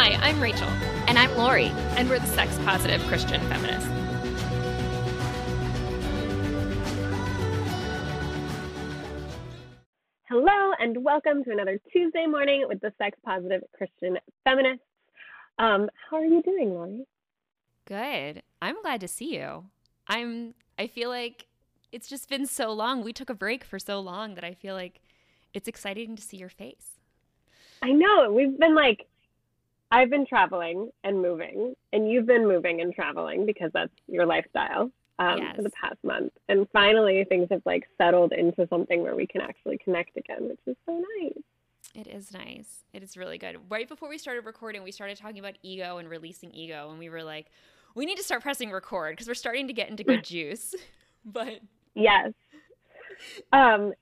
Hi, I'm Rachel. And I'm Lori. And we're the sex positive Christian feminists. Hello, and welcome to another Tuesday morning with the sex positive Christian feminists. Um, how are you doing, Lori? Good. I'm glad to see you. I'm I feel like it's just been so long. We took a break for so long that I feel like it's exciting to see your face. I know. We've been like I've been traveling and moving, and you've been moving and traveling because that's your lifestyle um, yes. for the past month. And finally, things have like settled into something where we can actually connect again, which is so nice. It is nice. It is really good. Right before we started recording, we started talking about ego and releasing ego, and we were like, we need to start pressing record because we're starting to get into good juice. but yes. Um,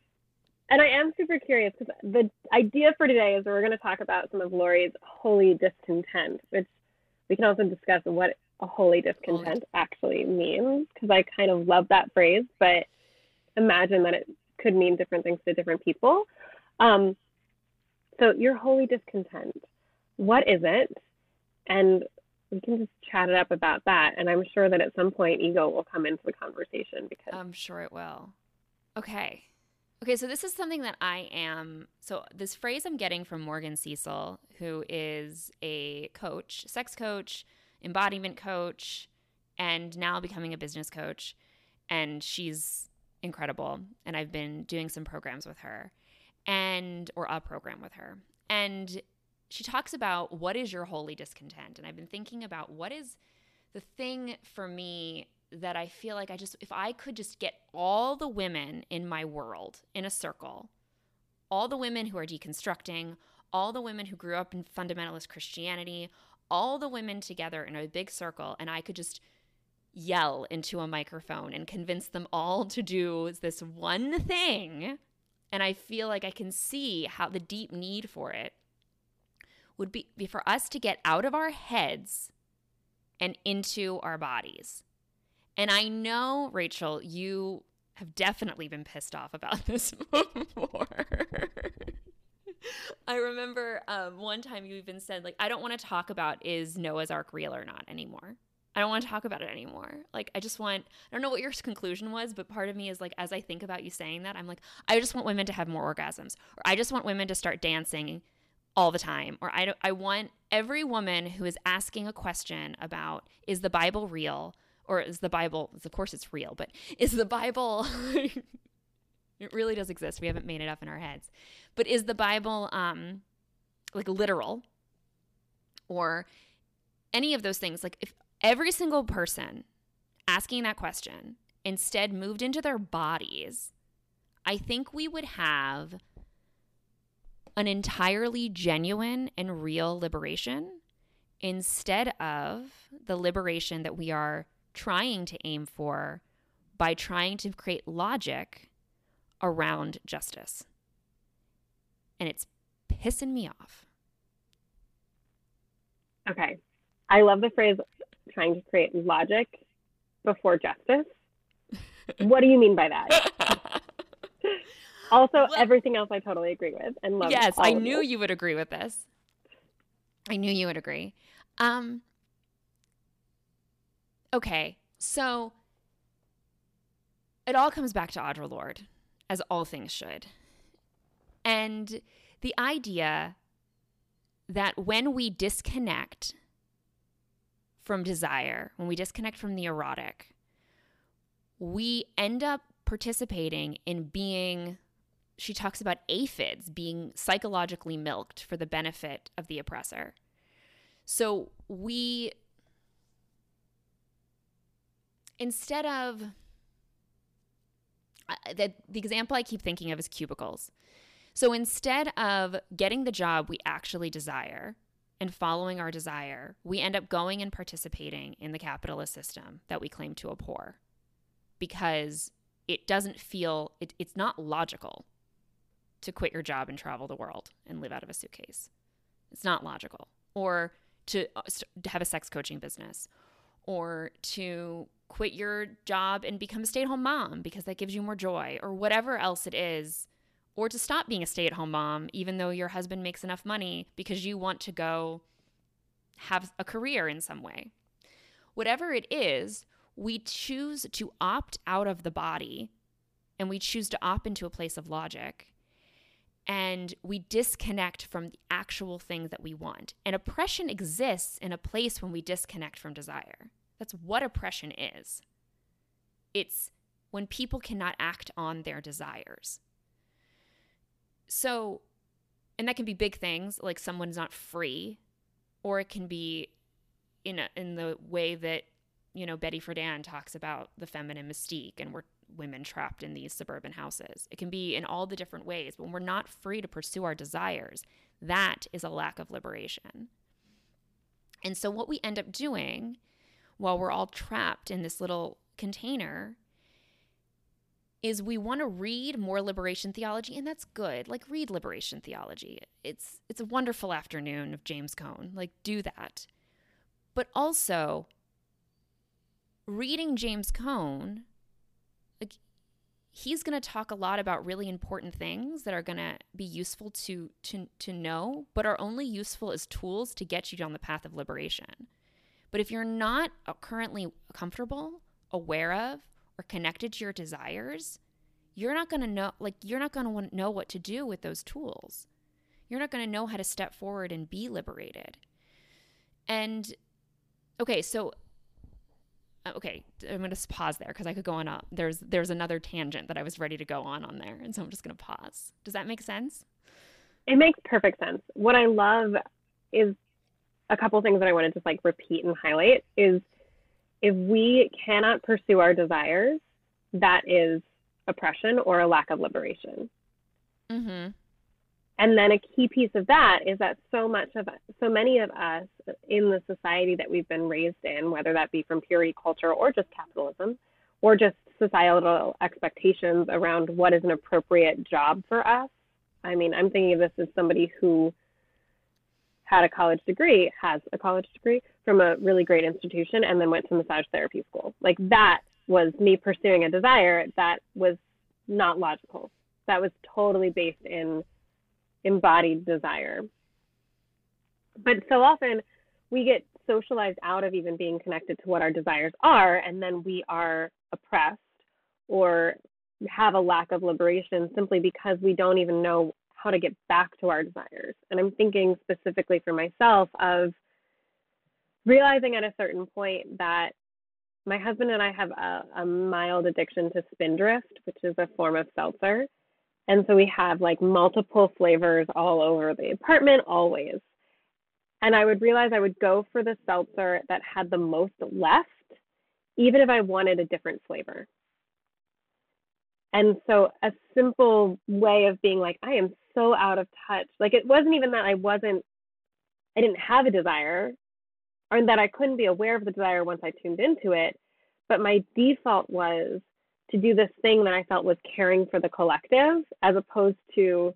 and I am super curious because the idea for today is we're going to talk about some of Lori's holy discontent, which we can also discuss what a holy discontent actually means because I kind of love that phrase, but imagine that it could mean different things to different people. Um, so, your holy discontent, what is it? And we can just chat it up about that. And I'm sure that at some point ego will come into the conversation because I'm sure it will. Okay. Okay, so this is something that I am. So, this phrase I'm getting from Morgan Cecil, who is a coach, sex coach, embodiment coach, and now becoming a business coach. And she's incredible. And I've been doing some programs with her, and, or a program with her. And she talks about what is your holy discontent. And I've been thinking about what is the thing for me that I feel like I just, if I could just get all the women in my world in a circle, all the women who are deconstructing, all the women who grew up in fundamentalist Christianity, all the women together in a big circle, and I could just yell into a microphone and convince them all to do this one thing. And I feel like I can see how the deep need for it would be, be for us to get out of our heads and into our bodies. And I know, Rachel, you have definitely been pissed off about this before. I remember um, one time you even said, like, I don't want to talk about is Noah's Ark real or not anymore. I don't want to talk about it anymore. Like, I just want, I don't know what your conclusion was, but part of me is like, as I think about you saying that, I'm like, I just want women to have more orgasms, or I just want women to start dancing all the time, or I, I want every woman who is asking a question about, is the Bible real? Or is the Bible, of course it's real, but is the Bible, it really does exist. We haven't made it up in our heads. But is the Bible um, like literal or any of those things? Like if every single person asking that question instead moved into their bodies, I think we would have an entirely genuine and real liberation instead of the liberation that we are trying to aim for by trying to create logic around justice. And it's pissing me off. Okay. I love the phrase trying to create logic before justice. what do you mean by that? also, well, everything else I totally agree with and love. Yes, I knew you would agree with this. I knew you would agree. Um, Okay, so it all comes back to Audre Lorde, as all things should. And the idea that when we disconnect from desire, when we disconnect from the erotic, we end up participating in being, she talks about aphids being psychologically milked for the benefit of the oppressor. So we instead of the, the example I keep thinking of is cubicles. So instead of getting the job we actually desire and following our desire, we end up going and participating in the capitalist system that we claim to abhor because it doesn't feel, it, it's not logical to quit your job and travel the world and live out of a suitcase. It's not logical. Or to, uh, to have a sex coaching business or to quit your job and become a stay at home mom because that gives you more joy, or whatever else it is, or to stop being a stay at home mom, even though your husband makes enough money because you want to go have a career in some way. Whatever it is, we choose to opt out of the body and we choose to opt into a place of logic and we disconnect from the actual thing that we want. And oppression exists in a place when we disconnect from desire. That's what oppression is. It's when people cannot act on their desires. So, and that can be big things like someone's not free, or it can be in a, in the way that you know Betty Friedan talks about the feminine mystique, and we're women trapped in these suburban houses. It can be in all the different ways, when we're not free to pursue our desires, that is a lack of liberation. And so, what we end up doing while we're all trapped in this little container is we want to read more liberation theology and that's good. Like read liberation theology. It's it's a wonderful afternoon of James Cone. Like do that. But also reading James Cone like he's going to talk a lot about really important things that are going to be useful to to to know but are only useful as tools to get you down the path of liberation but if you're not uh, currently comfortable aware of or connected to your desires, you're not going to know like you're not going to know what to do with those tools. You're not going to know how to step forward and be liberated. And okay, so uh, okay, I'm going to pause there because I could go on up. There's there's another tangent that I was ready to go on on there, and so I'm just going to pause. Does that make sense? It makes perfect sense. What I love is a couple things that I want to just like repeat and highlight is if we cannot pursue our desires, that is oppression or a lack of liberation. Mm-hmm. And then a key piece of that is that so much of so many of us in the society that we've been raised in, whether that be from purity culture or just capitalism, or just societal expectations around what is an appropriate job for us. I mean, I'm thinking of this as somebody who had a college degree, has a college degree from a really great institution, and then went to massage therapy school. Like that was me pursuing a desire that was not logical. That was totally based in embodied desire. But so often we get socialized out of even being connected to what our desires are, and then we are oppressed or have a lack of liberation simply because we don't even know how to get back to our desires. And I'm thinking specifically for myself of realizing at a certain point that my husband and I have a, a mild addiction to Spindrift, which is a form of seltzer. And so we have like multiple flavors all over the apartment, always. And I would realize I would go for the seltzer that had the most left, even if I wanted a different flavor. And so a simple way of being like, I am so out of touch. Like it wasn't even that I wasn't, I didn't have a desire or that I couldn't be aware of the desire once I tuned into it. But my default was to do this thing that I felt was caring for the collective as opposed to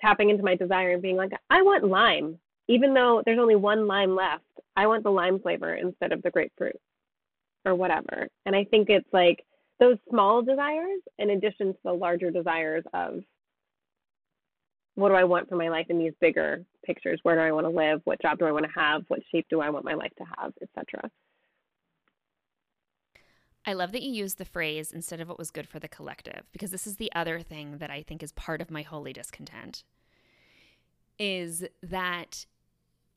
tapping into my desire and being like, I want lime. Even though there's only one lime left, I want the lime flavor instead of the grapefruit or whatever. And I think it's like those small desires in addition to the larger desires of what do I want for my life in these bigger pictures? Where do I want to live? What job do I want to have? What shape do I want my life to have, etc. I love that you use the phrase instead of what was good for the collective because this is the other thing that I think is part of my holy discontent is that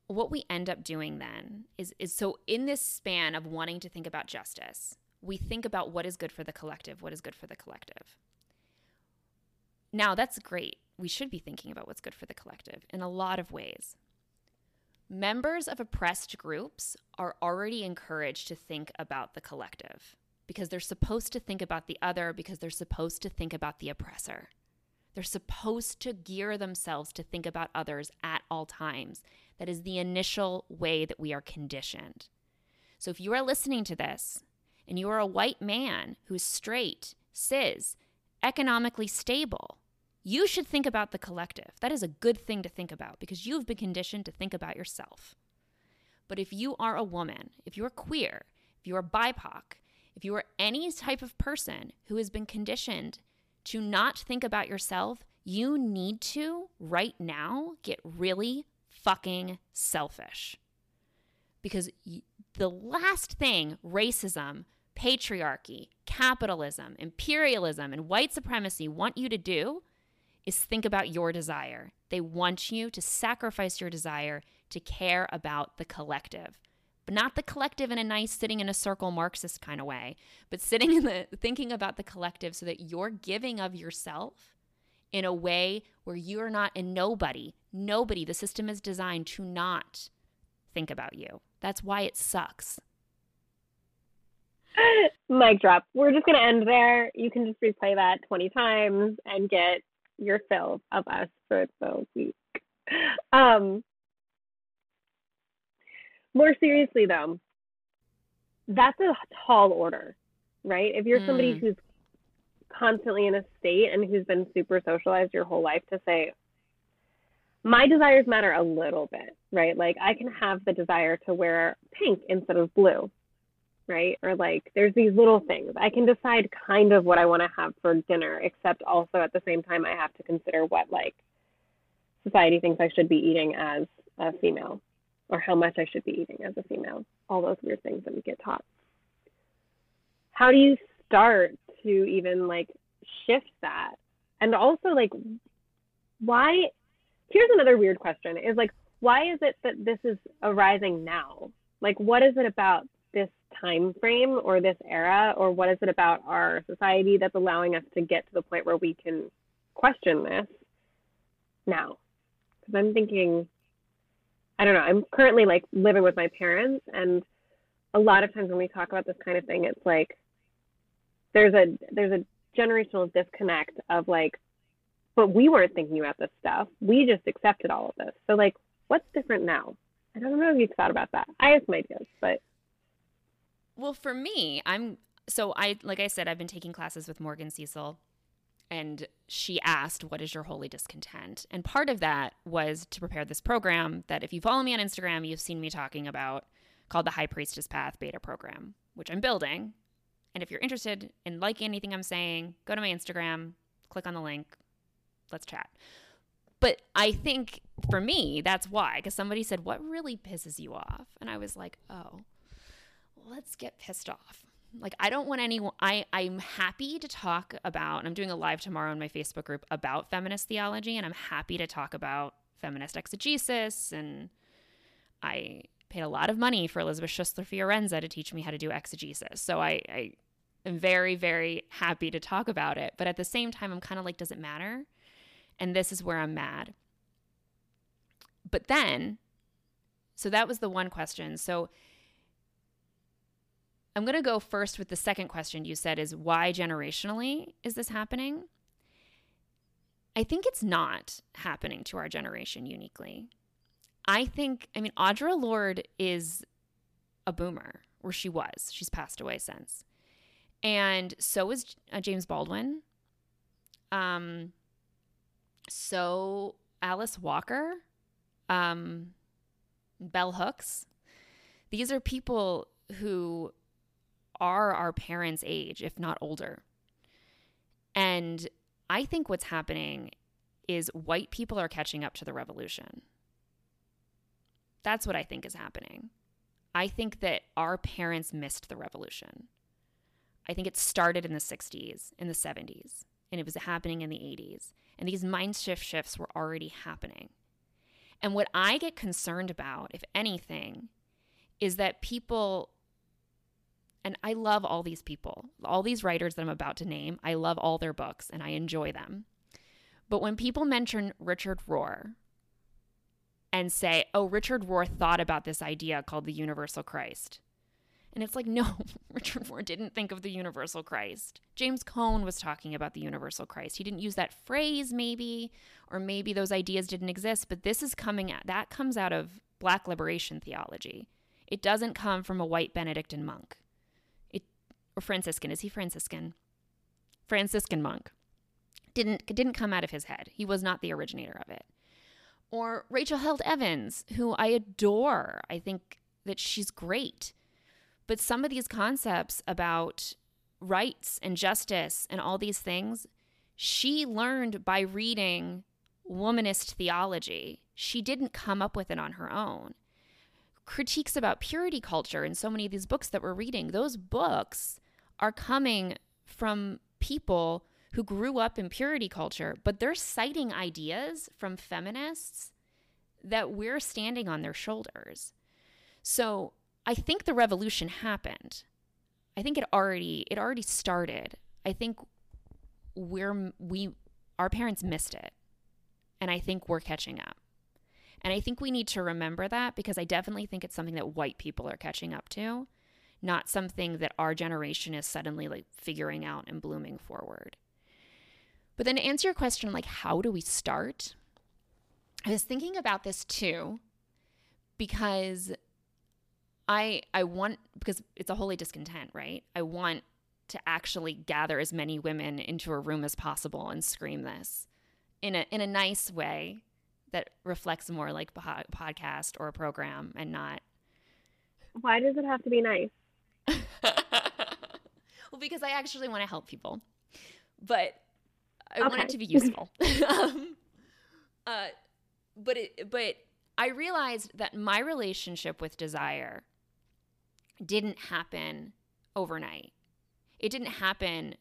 what we end up doing then is is so in this span of wanting to think about justice, we think about what is good for the collective, what is good for the collective. Now, that's great we should be thinking about what's good for the collective in a lot of ways. Members of oppressed groups are already encouraged to think about the collective because they're supposed to think about the other because they're supposed to think about the oppressor. They're supposed to gear themselves to think about others at all times. That is the initial way that we are conditioned. So if you are listening to this and you are a white man who's straight, cis, economically stable, you should think about the collective. That is a good thing to think about because you've been conditioned to think about yourself. But if you are a woman, if you're queer, if you are BIPOC, if you are any type of person who has been conditioned to not think about yourself, you need to, right now, get really fucking selfish. because the last thing racism, patriarchy, capitalism, imperialism, and white supremacy want you to do is think about your desire. They want you to sacrifice your desire to care about the collective. But not the collective in a nice sitting in a circle Marxist kind of way, but sitting in the thinking about the collective so that you're giving of yourself in a way where you're not a nobody. Nobody. The system is designed to not think about you. That's why it sucks. Mic drop. We're just going to end there. You can just replay that 20 times and get your fill of us for the week. Um, more seriously, though, that's a tall order, right? If you're somebody mm. who's constantly in a state and who's been super socialized your whole life to say, my desires matter a little bit, right? Like I can have the desire to wear pink instead of blue, right? Or like there's these little things. I can decide kind of what I want to have for dinner, except also at the same time I have to consider what like society thinks I should be eating as a female or how much I should be eating as a female. All those weird things that we get taught. How do you start to even like shift that? And also like why here's another weird question is like why is it that this is arising now? Like what is it about time frame or this era or what is it about our society that's allowing us to get to the point where we can question this now? Because I'm thinking I don't know, I'm currently like living with my parents and a lot of times when we talk about this kind of thing it's like there's a there's a generational disconnect of like but we weren't thinking about this stuff. We just accepted all of this. So like what's different now? I don't know if you've thought about that. I have some ideas, but well, for me, I'm so I like I said, I've been taking classes with Morgan Cecil, and she asked, "What is your holy discontent?" And part of that was to prepare this program that, if you follow me on Instagram, you've seen me talking about, called the High Priestess Path Beta Program, which I'm building. And if you're interested in liking anything I'm saying, go to my Instagram, click on the link, let's chat. But I think for me, that's why, because somebody said, What really pisses you off? And I was like, Oh, let's get pissed off. Like I don't want anyone I I'm happy to talk about I'm doing a live tomorrow in my Facebook group about feminist theology and I'm happy to talk about feminist exegesis and I paid a lot of money for Elisabeth Schüssler Fiorenza to teach me how to do exegesis. So I, I am very, very happy to talk about it. But at the same time, I'm kind of like, does it matter? And this is where I'm mad. But then, so that was the one question. So I'm going to go first with the second question you said is why generationally is this happening? I think it's not happening to our generation uniquely. I think, I mean, Audre Lorde is a boomer, or she was. She's passed away since. And so is uh, James Baldwin. Um, so Alice Walker, um, Bell Hooks. These are people who are our parents' age, if not older. And I think what's happening is white people are catching up to the revolution. That's what I think is happening. I think that our parents missed the revolution. I think it started in the 60s, in the 70s, and it was happening in the 80s. And these mind shift shifts were already happening. And what I get concerned about, if anything, is that people and I love all these people, all these writers that I'm about to name. I love all their books and I enjoy them. But when people mention Richard Rohr and say, oh, Richard Rohr thought about this idea called the universal Christ. And it's like, no, Richard Rohr didn't think of the universal Christ. James Cone was talking about the universal Christ. He didn't use that phrase, maybe, or maybe those ideas didn't exist, but this is coming out, that comes out of black liberation theology. It doesn't come from a white Benedictine monk or Franciscan. Is he Franciscan? Franciscan monk. Didn't didn't come out of his head. He was not the originator of it. Or Rachel Held Evans, who I adore. I think that she's great. But some of these concepts about rights and justice and all these things, she learned by reading womanist theology. She didn't come up with it on her own. critiques about purity culture and so many of these books that we're reading, those books are coming from people who grew up in purity culture, but they're citing ideas from feminists that we're standing on their shoulders. So I think the revolution happened. I think it already it already started. I think we're we our parents missed it. And I think we're catching up. And I think we need to remember that because I definitely think it's something that white people are catching up to, not something that our generation is suddenly like figuring out and blooming forward. But then to answer your question, like, how do we start? I was thinking about this too because I I want because it's a holy discontent, right? I want to actually gather as many women into a room as possible and scream this in a in a nice way that reflects more like a podcast or a program and not why does it have to be nice well because i actually want to help people but i okay. want it to be useful um, uh, but it, but i realized that my relationship with desire didn't happen overnight it didn't happen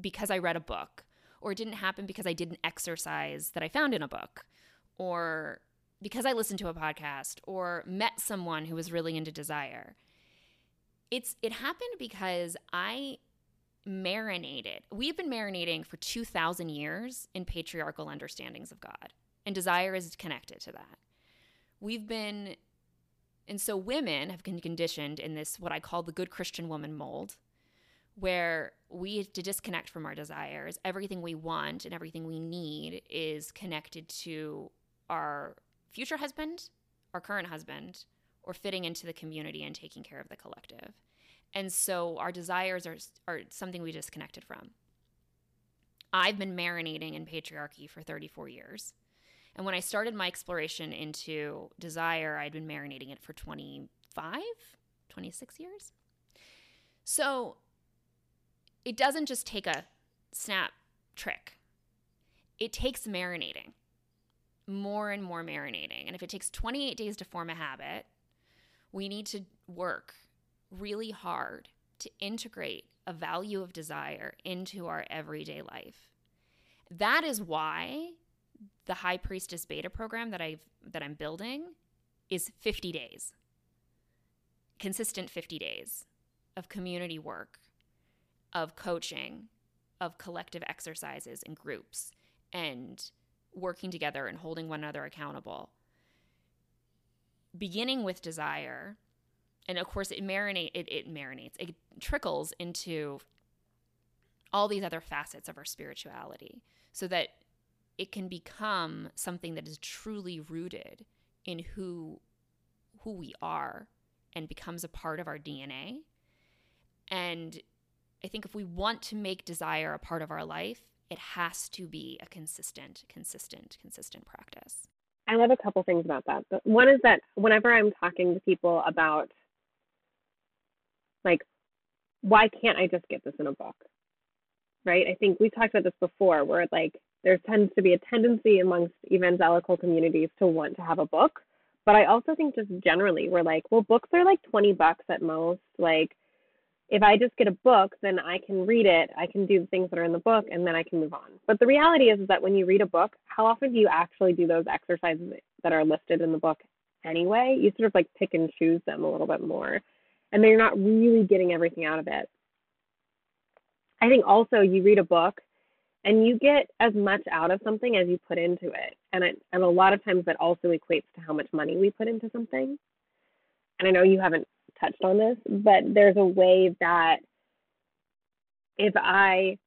because I read a book, or it didn't happen because I did an exercise that I found in a book, or because I listened to a podcast, or met someone who was really into desire. It's it happened because I marinated. We've been marinating for 2000 years in patriarchal understandings of God, and desire is connected to that. We've been and so women have been conditioned in this what I call the good Christian woman mold where we have to disconnect from our desires. Everything we want and everything we need is connected to our future husband, our current husband, or fitting into the community and taking care of the collective. And so our desires are, are something we disconnected from. I've been marinating in patriarchy for 34 years. And when I started my exploration into desire, I'd been marinating it for 25, 26 years. So it doesn't just take a snap trick, it takes marinating, more and more marinating. And if it takes 28 days to form a habit, we need to work really hard to integrate a value of desire into our everyday life. That is why the High Priestess Beta program that I've that I'm building is 50 days. Consistent 50 days of community work of coaching, of collective exercises and groups, and working together and holding one another accountable. Beginning with desire, and of course, it marinate it, it marinates, it trickles into all these other facets of our spirituality, so that it can become something that is truly rooted in who who we are and becomes a part of our DNA. And I think if we want to make desire a part of our life, it has to be a consistent, consistent, consistent practice. I love a couple things about that. But One is that whenever I'm talking to people about, like, why can't I just get this in a book? Right? I think we talked about this before, where like there tends to be a tendency amongst evangelical communities to want to have a book. But I also think just generally, we're like, well, books are like 20 bucks at most. Like, if I just get a book, then I can read it, I can do the things that are in the book, and then I can move on. But the reality is, is that when you read a book, how often do you actually do those exercises that are listed in the book anyway? You sort of like pick and choose them a little bit more, and then you're not really getting everything out of it. I think also you read a book and you get as much out of something as you put into it. And it, and a lot of times that also equates to how much money we put into something. And I know you haven't touched on this, but there's a way that if I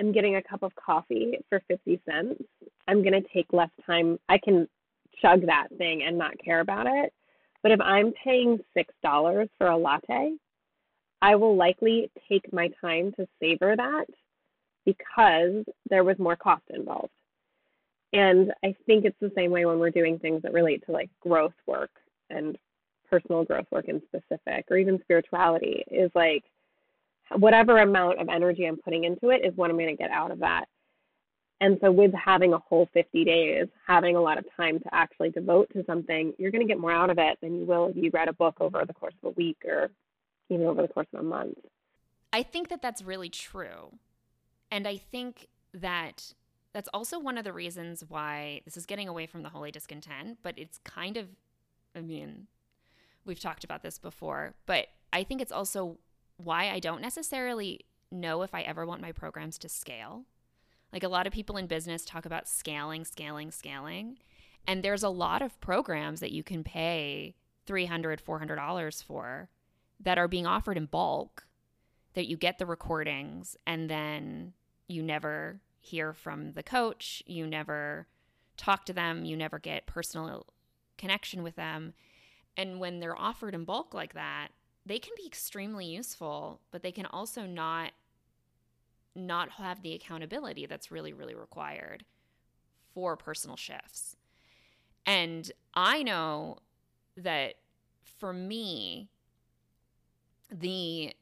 am getting a cup of coffee for 50 cents, I'm going to take less time. I can chug that thing and not care about it. But if I'm paying $6 for a latte, I will likely take my time to savor that because there was more cost involved. And I think it's the same way when we're doing things that relate to like growth work and personal growth work in specific or even spirituality is like whatever amount of energy I'm putting into it is what I'm going to get out of that. And so, with having a whole 50 days, having a lot of time to actually devote to something, you're going to get more out of it than you will if you read a book over the course of a week or even over the course of a month. I think that that's really true. And I think that that's also one of the reasons why this is getting away from the holy discontent, but it's kind of, I mean, we've talked about this before, but I think it's also why I don't necessarily know if I ever want my programs to scale. Like a lot of people in business talk about scaling, scaling, scaling. And there's a lot of programs that you can pay $300, $400 for that are being offered in bulk that you get the recordings and then you never hear from the coach, you never talk to them, you never get personal connection with them. And when they're offered in bulk like that, they can be extremely useful, but they can also not not have the accountability that's really really required for personal shifts. And I know that for me the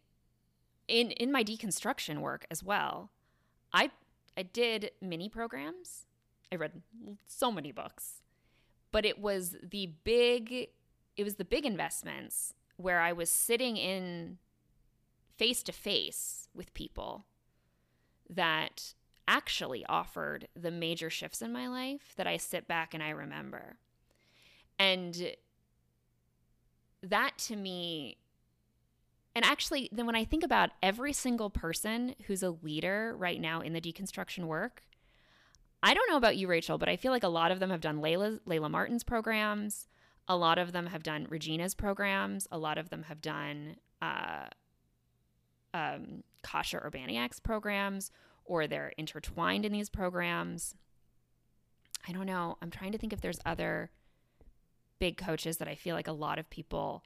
in in my deconstruction work as well, I I did mini programs. I read so many books. But it was the big it was the big investments where I was sitting in face to face with people that actually offered the major shifts in my life that I sit back and I remember. And that to me, and actually, then when I think about every single person who's a leader right now in the deconstruction work, I don't know about you, Rachel, but I feel like a lot of them have done Layla, Layla Martin's programs. A lot of them have done Regina's programs. A lot of them have done uh, um, Kasia Urbaniak's programs, or they're intertwined in these programs. I don't know. I'm trying to think if there's other big coaches that I feel like a lot of people,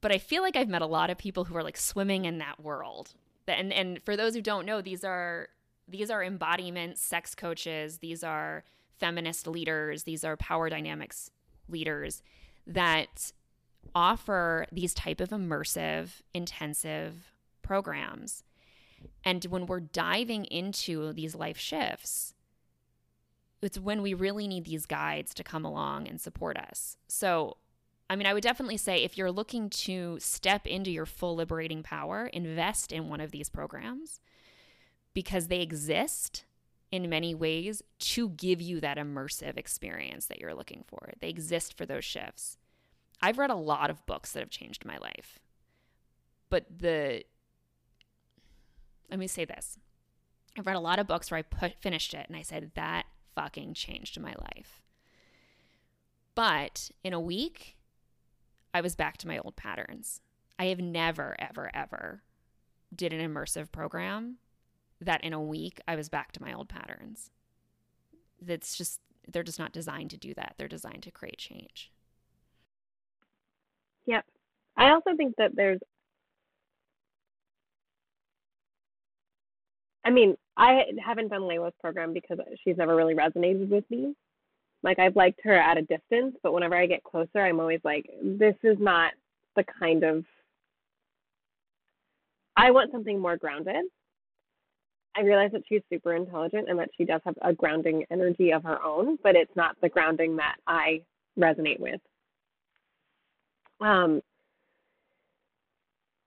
but I feel like I've met a lot of people who are like swimming in that world. And and for those who don't know, these are these are embodiment sex coaches. These are feminist leaders. These are power dynamics leaders that offer these type of immersive, intensive programs. And when we're diving into these life shifts, it's when we really need these guides to come along and support us. So, I mean, I would definitely say if you're looking to step into your full liberating power, invest in one of these programs because they exist in many ways to give you that immersive experience that you're looking for. They exist for those shifts. I've read a lot of books that have changed my life. But the let me say this. I've read a lot of books where I put finished it and I said that fucking changed my life. But in a week, I was back to my old patterns. I have never ever ever did an immersive program that in a week I was back to my old patterns. That's just, they're just not designed to do that. They're designed to create change. Yep. I also think that there's, I mean, I haven't done Layla's program because she's never really resonated with me. Like, I've liked her at a distance, but whenever I get closer, I'm always like, this is not the kind of, I want something more grounded. I realize that she's super intelligent and that she does have a grounding energy of her own, but it's not the grounding that I resonate with. Um,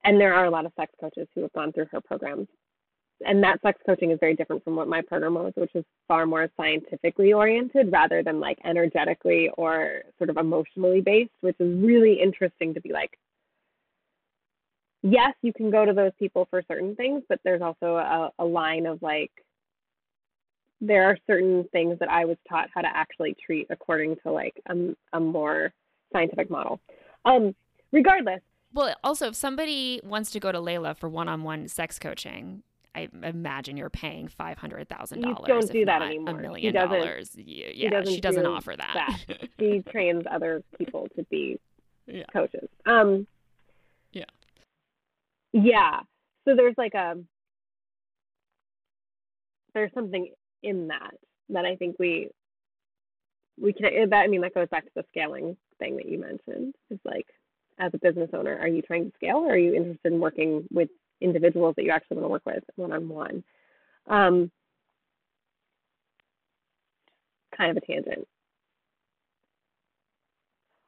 and there are a lot of sex coaches who have gone through her programs. And that sex coaching is very different from what my program was, which is far more scientifically oriented rather than like energetically or sort of emotionally based, which is really interesting to be like, yes, you can go to those people for certain things, but there's also a, a line of like, there are certain things that I was taught how to actually treat according to like a, a more scientific model. Um, regardless. Well, also, if somebody wants to go to Layla for one-on-one sex coaching, I imagine you're paying five hundred thousand dollars. You don't do that anymore. A million dollars. Yeah, she doesn't offer that. that. she trains other people to be yeah. coaches. Um, yeah. So there's like a there's something in that that I think we we can eh, that I mean that goes back to the scaling thing that you mentioned. Is like as a business owner, are you trying to scale or are you interested in working with individuals that you actually want to work with one on one? Um kind of a tangent.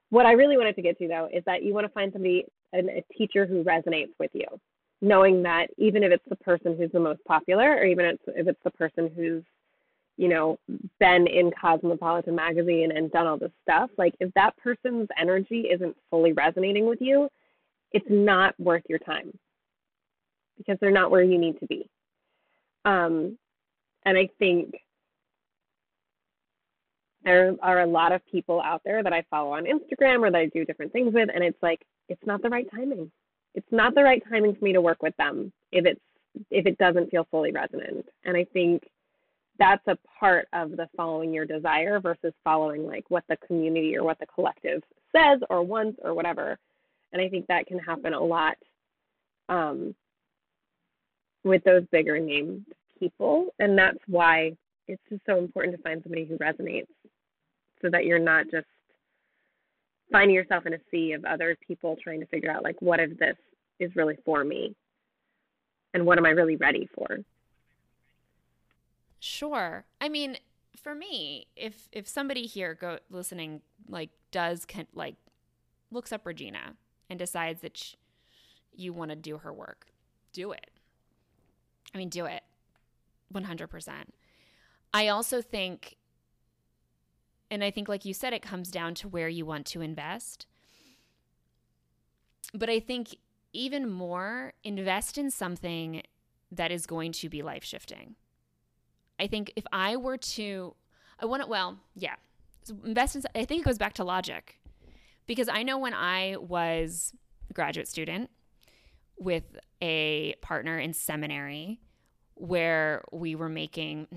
What I really wanted to get to though is that you want to find somebody, a teacher who resonates with you, knowing that even if it's the person who's the most popular, or even if it's the person who's, you know, been in Cosmopolitan magazine and done all this stuff, like if that person's energy isn't fully resonating with you, it's not worth your time because they're not where you need to be. Um, and I think there are a lot of people out there that I follow on Instagram or that I do different things with, and it's like it's not the right timing. It's not the right timing for me to work with them if it's if it doesn't feel fully resonant. And I think that's a part of the following your desire versus following like what the community or what the collective says or wants or whatever. And I think that can happen a lot um, with those bigger named people. And that's why it's just so important to find somebody who resonates so that you're not just finding yourself in a sea of other people trying to figure out like what if this is really for me and what am I really ready for. Sure. I mean, for me, if if somebody here go listening like does can like looks up Regina and decides that you want to do her work, do it. I mean, do it. 100%. I also think and I think, like you said, it comes down to where you want to invest. But I think even more, invest in something that is going to be life shifting. I think if I were to, I want to, well, yeah, invest in, I think it goes back to logic because I know when I was a graduate student with a partner in seminary where we were making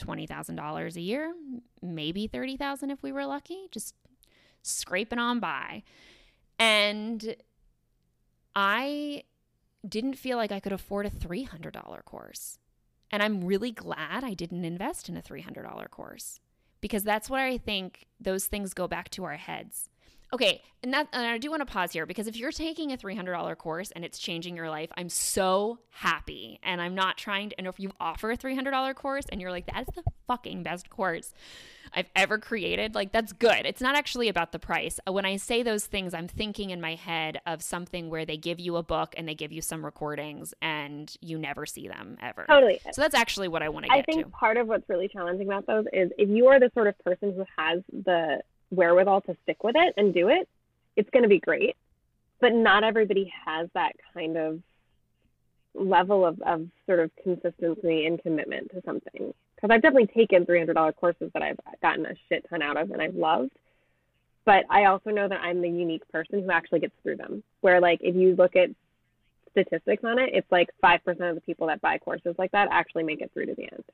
$20,000 a year, maybe 30,000 if we were lucky, just scraping on by. And I didn't feel like I could afford a $300 course. And I'm really glad I didn't invest in a $300 course because that's where I think those things go back to our heads. Okay, and that and I do want to pause here because if you're taking a $300 course and it's changing your life, I'm so happy. And I'm not trying to and if you offer a $300 course and you're like that's the fucking best course I've ever created, like that's good. It's not actually about the price. Uh, when I say those things, I'm thinking in my head of something where they give you a book and they give you some recordings and you never see them ever. Totally. So that's actually what I want to get I think to. part of what's really challenging about those is if you are the sort of person who has the wherewithal to stick with it and do it, it's going to be great. But not everybody has that kind of level of, of sort of consistency and commitment to something. Because I've definitely taken $300 courses that I've gotten a shit ton out of and I've loved. But I also know that I'm the unique person who actually gets through them. Where, like, if you look at statistics on it, it's like 5% of the people that buy courses like that actually make it through to the end.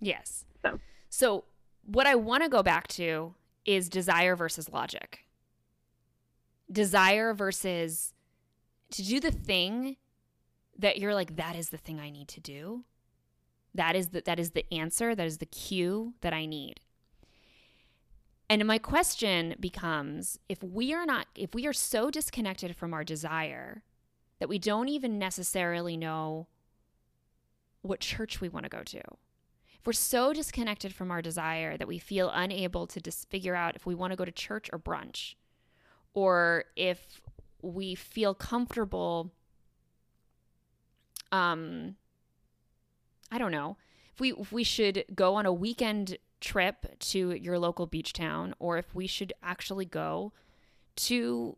Yes. So, so what I want to go back to is desire versus logic. Desire versus to do the thing that you're like that is the thing I need to do. That is the that is the answer, that is the cue that I need. And my question becomes if we are not if we are so disconnected from our desire that we don't even necessarily know what church we want to go to we're so disconnected from our desire that we feel unable to just figure out if we want to go to church or brunch, or if we feel comfortable, um, I don't know, if we if we should go on a weekend trip to your local beach town, or if we should actually go to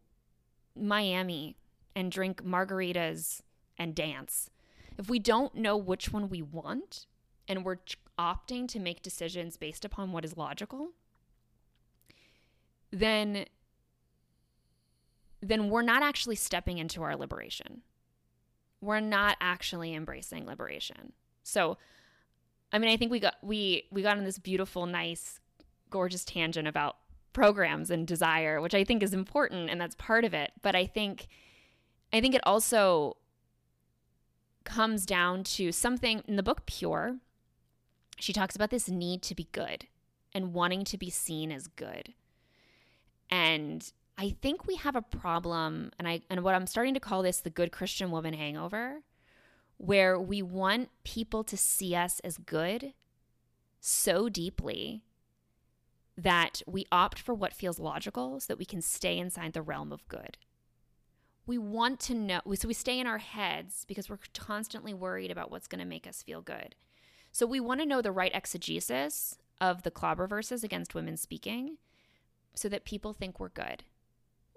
Miami and drink margaritas and dance. If we don't know which one we want, and we're opting to make decisions based upon what is logical, then then we're not actually stepping into our liberation. We're not actually embracing liberation. So I mean, I think we got we we got on this beautiful, nice, gorgeous tangent about programs and desire, which I think is important and that's part of it. But I think I think it also comes down to something in the book Pure she talks about this need to be good and wanting to be seen as good. And I think we have a problem, and I and what I'm starting to call this the good Christian woman hangover, where we want people to see us as good, so deeply that we opt for what feels logical so that we can stay inside the realm of good. We want to know, so we stay in our heads because we're constantly worried about what's going to make us feel good. So we want to know the right exegesis of the clobber verses against women speaking so that people think we're good.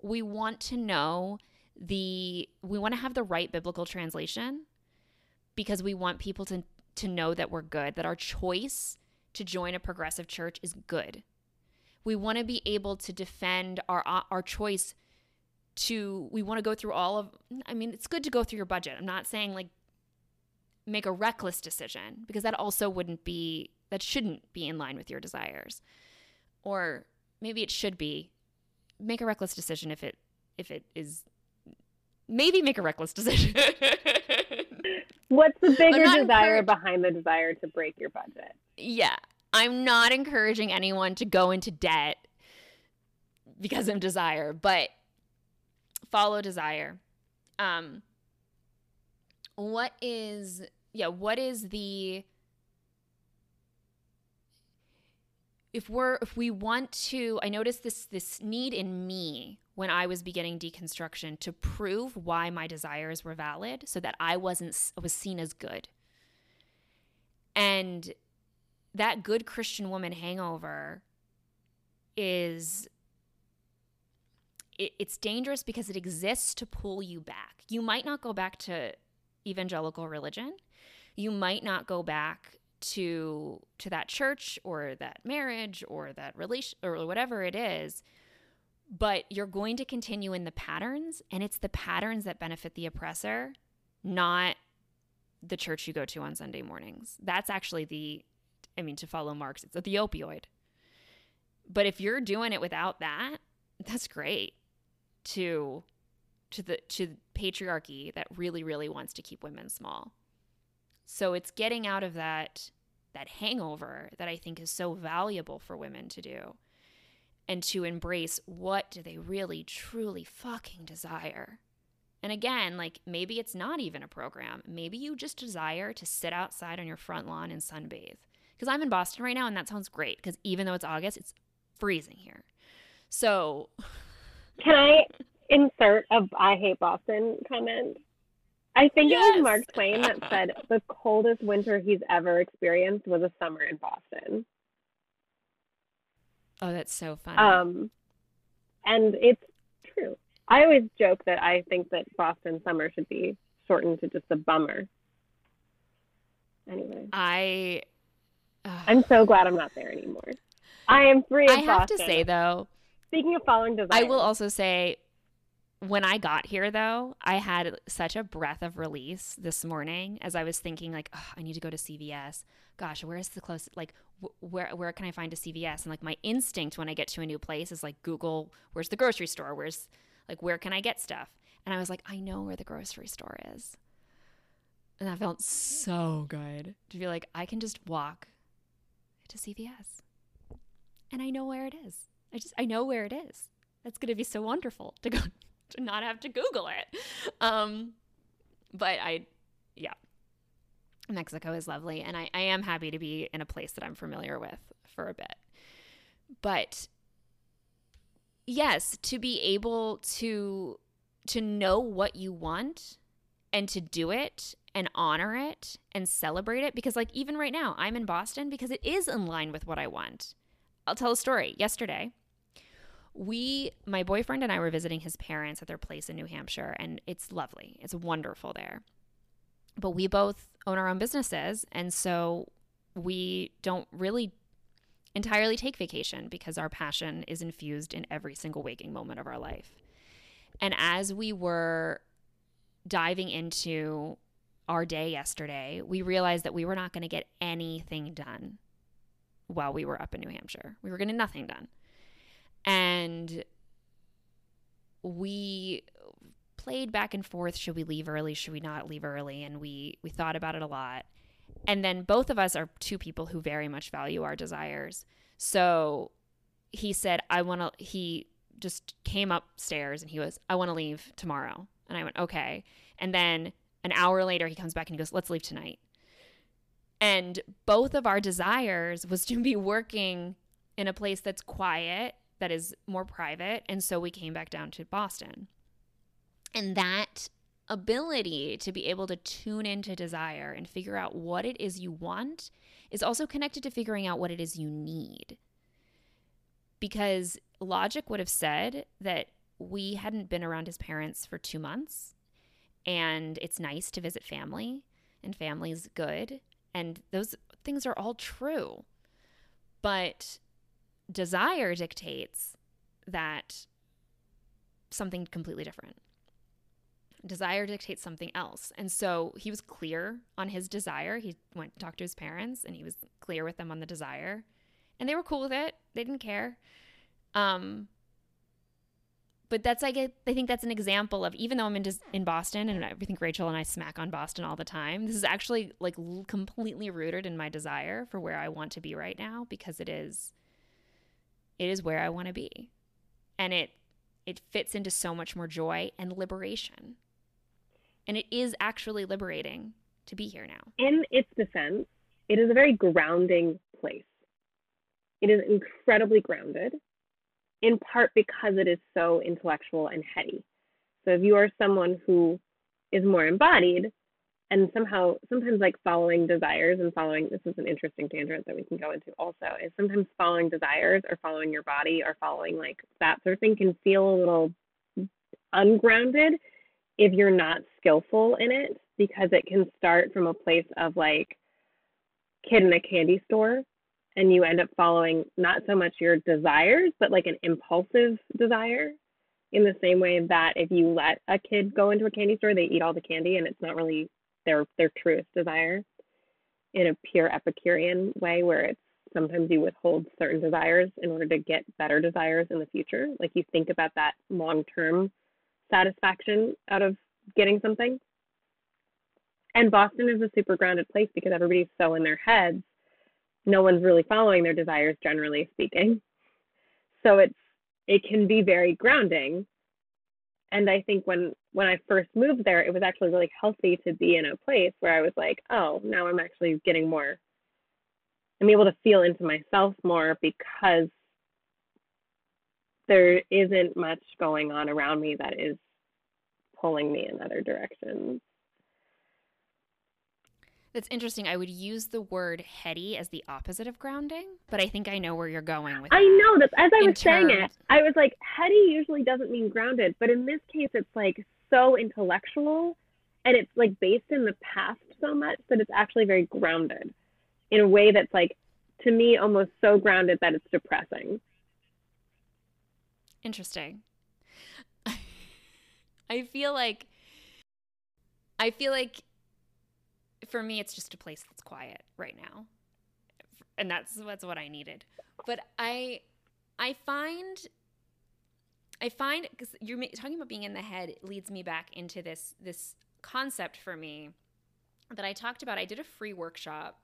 We want to know the we want to have the right biblical translation because we want people to to know that we're good, that our choice to join a progressive church is good. We want to be able to defend our uh, our choice to we want to go through all of I mean, it's good to go through your budget. I'm not saying like make a reckless decision because that also wouldn't be that shouldn't be in line with your desires. Or maybe it should be make a reckless decision if it if it is maybe make a reckless decision. What's the bigger desire behind the desire to break your budget? Yeah. I'm not encouraging anyone to go into debt because of desire, but follow desire. Um what is yeah, what is the if we're if we want to i noticed this this need in me when i was beginning deconstruction to prove why my desires were valid so that i wasn't was seen as good. And that good christian woman hangover is it, it's dangerous because it exists to pull you back. You might not go back to evangelical religion you might not go back to to that church or that marriage or that relation or whatever it is but you're going to continue in the patterns and it's the patterns that benefit the oppressor not the church you go to on Sunday mornings. That's actually the I mean to follow Marx it's the opioid. But if you're doing it without that that's great to to the to patriarchy that really really wants to keep women small so it's getting out of that that hangover that I think is so valuable for women to do and to embrace what do they really truly fucking desire. And again, like maybe it's not even a program. Maybe you just desire to sit outside on your front lawn and sunbathe. Because I'm in Boston right now and that sounds great because even though it's August, it's freezing here. So, can I insert a I hate Boston comment? I think yes. it was Mark Twain that said the coldest winter he's ever experienced was a summer in Boston. Oh, that's so funny. Um, and it's true. I always joke that I think that Boston summer should be shortened to just a bummer. Anyway, I. Uh, I'm so glad I'm not there anymore. I am free. I have Boston. to say though. Speaking of following desire, I will also say when I got here, though, I had such a breath of release this morning as I was thinking, like, oh, I need to go to CVS. Gosh, where is the closest? Like, wh- where where can I find a CVS? And like, my instinct when I get to a new place is like, Google, where's the grocery store? Where's like, where can I get stuff? And I was like, I know where the grocery store is. And that felt so good to be like, I can just walk to CVS, and I know where it is. I just I know where it is. That's gonna be so wonderful to go to not have to Google it. Um, but I, yeah, Mexico is lovely, and I, I am happy to be in a place that I'm familiar with for a bit. But yes, to be able to to know what you want and to do it and honor it and celebrate it because like even right now I'm in Boston because it is in line with what I want. I'll tell a story. Yesterday, we my boyfriend and I were visiting his parents at their place in New Hampshire and it's lovely. It's wonderful there. But we both own our own businesses and so we don't really entirely take vacation because our passion is infused in every single waking moment of our life. And as we were diving into our day yesterday, we realized that we were not going to get anything done while we were up in New Hampshire. We were getting nothing done. And we played back and forth should we leave early should we not leave early? And we we thought about it a lot. And then both of us are two people who very much value our desires. So he said i want to he just came upstairs and he was i want to leave tomorrow. And i went okay. And then an hour later he comes back and he goes let's leave tonight. And both of our desires was to be working in a place that's quiet, that is more private. And so we came back down to Boston. And that ability to be able to tune into desire and figure out what it is you want is also connected to figuring out what it is you need. Because logic would have said that we hadn't been around his parents for two months and it's nice to visit family and family's good and those things are all true but desire dictates that something completely different. Desire dictates something else. And so he was clear on his desire. He went to talk to his parents and he was clear with them on the desire. And they were cool with it. They didn't care. Um but that's like I think that's an example of even though I'm in in Boston and I think Rachel and I smack on Boston all the time. This is actually like completely rooted in my desire for where I want to be right now because it is it is where I want to be. And it it fits into so much more joy and liberation. And it is actually liberating to be here now. In its defense, it is a very grounding place. It is incredibly grounded in part because it is so intellectual and heady. So if you are someone who is more embodied and somehow sometimes like following desires and following this is an interesting tangent that we can go into also is sometimes following desires or following your body or following like that sort of thing can feel a little ungrounded if you're not skillful in it because it can start from a place of like kid in a candy store and you end up following not so much your desires, but like an impulsive desire. In the same way that if you let a kid go into a candy store, they eat all the candy and it's not really their their truest desire in a pure Epicurean way where it's sometimes you withhold certain desires in order to get better desires in the future. Like you think about that long term satisfaction out of getting something. And Boston is a super grounded place because everybody's so in their heads no one's really following their desires generally speaking so it's it can be very grounding and i think when when i first moved there it was actually really healthy to be in a place where i was like oh now i'm actually getting more i'm able to feel into myself more because there isn't much going on around me that is pulling me in other directions that's interesting. I would use the word heady as the opposite of grounding, but I think I know where you're going with it. I that. know that as I In was saying it, I was like, heady usually doesn't mean grounded, but in this case, it's like so intellectual and it's like based in the past so much that it's actually very grounded in a way that's like, to me, almost so grounded that it's depressing. Interesting. I feel like I feel like for me it's just a place that's quiet right now. And that's that's what I needed. But I I find I find cuz you're talking about being in the head leads me back into this this concept for me that I talked about. I did a free workshop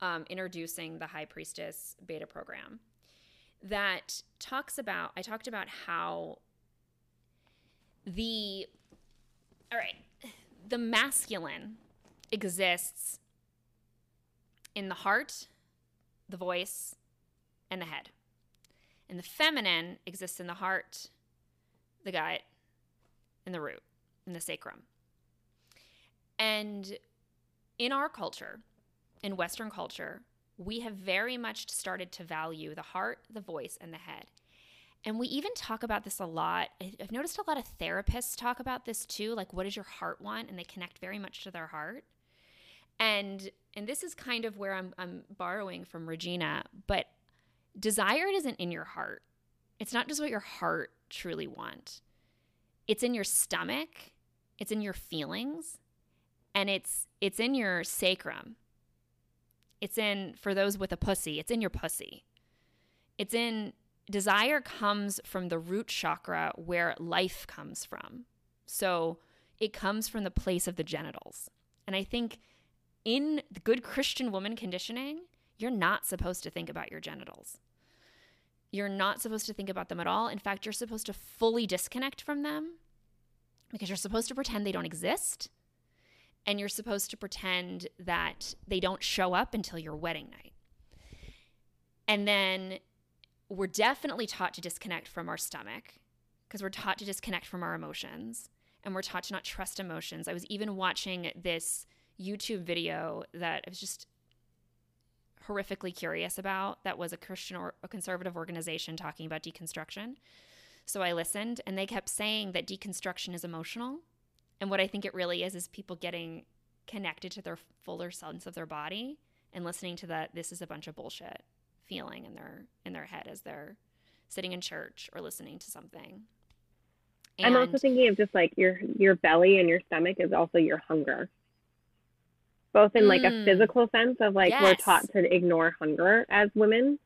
um, introducing the High Priestess beta program that talks about I talked about how the all right the masculine exists in the heart, the voice, and the head. And the feminine exists in the heart, the gut, and the root, and the sacrum. And in our culture, in Western culture, we have very much started to value the heart, the voice, and the head. And we even talk about this a lot. I've noticed a lot of therapists talk about this too, like what does your heart want? And they connect very much to their heart. And and this is kind of where I'm I'm borrowing from Regina, but desire isn't in your heart. It's not just what your heart truly want. It's in your stomach, it's in your feelings, and it's it's in your sacrum. It's in for those with a pussy, it's in your pussy. It's in desire comes from the root chakra where life comes from. So it comes from the place of the genitals. And I think in good Christian woman conditioning, you're not supposed to think about your genitals. You're not supposed to think about them at all. In fact, you're supposed to fully disconnect from them because you're supposed to pretend they don't exist. and you're supposed to pretend that they don't show up until your wedding night. And then we're definitely taught to disconnect from our stomach because we're taught to disconnect from our emotions and we're taught to not trust emotions. I was even watching this YouTube video that I was just horrifically curious about that was a Christian or a conservative organization talking about deconstruction. So I listened and they kept saying that deconstruction is emotional. And what I think it really is is people getting connected to their fuller sense of their body and listening to that this is a bunch of bullshit feeling in their in their head as they're sitting in church or listening to something. And I'm also thinking of just like your your belly and your stomach is also your hunger. Both in like mm, a physical sense of like yes. we're taught to ignore hunger as women,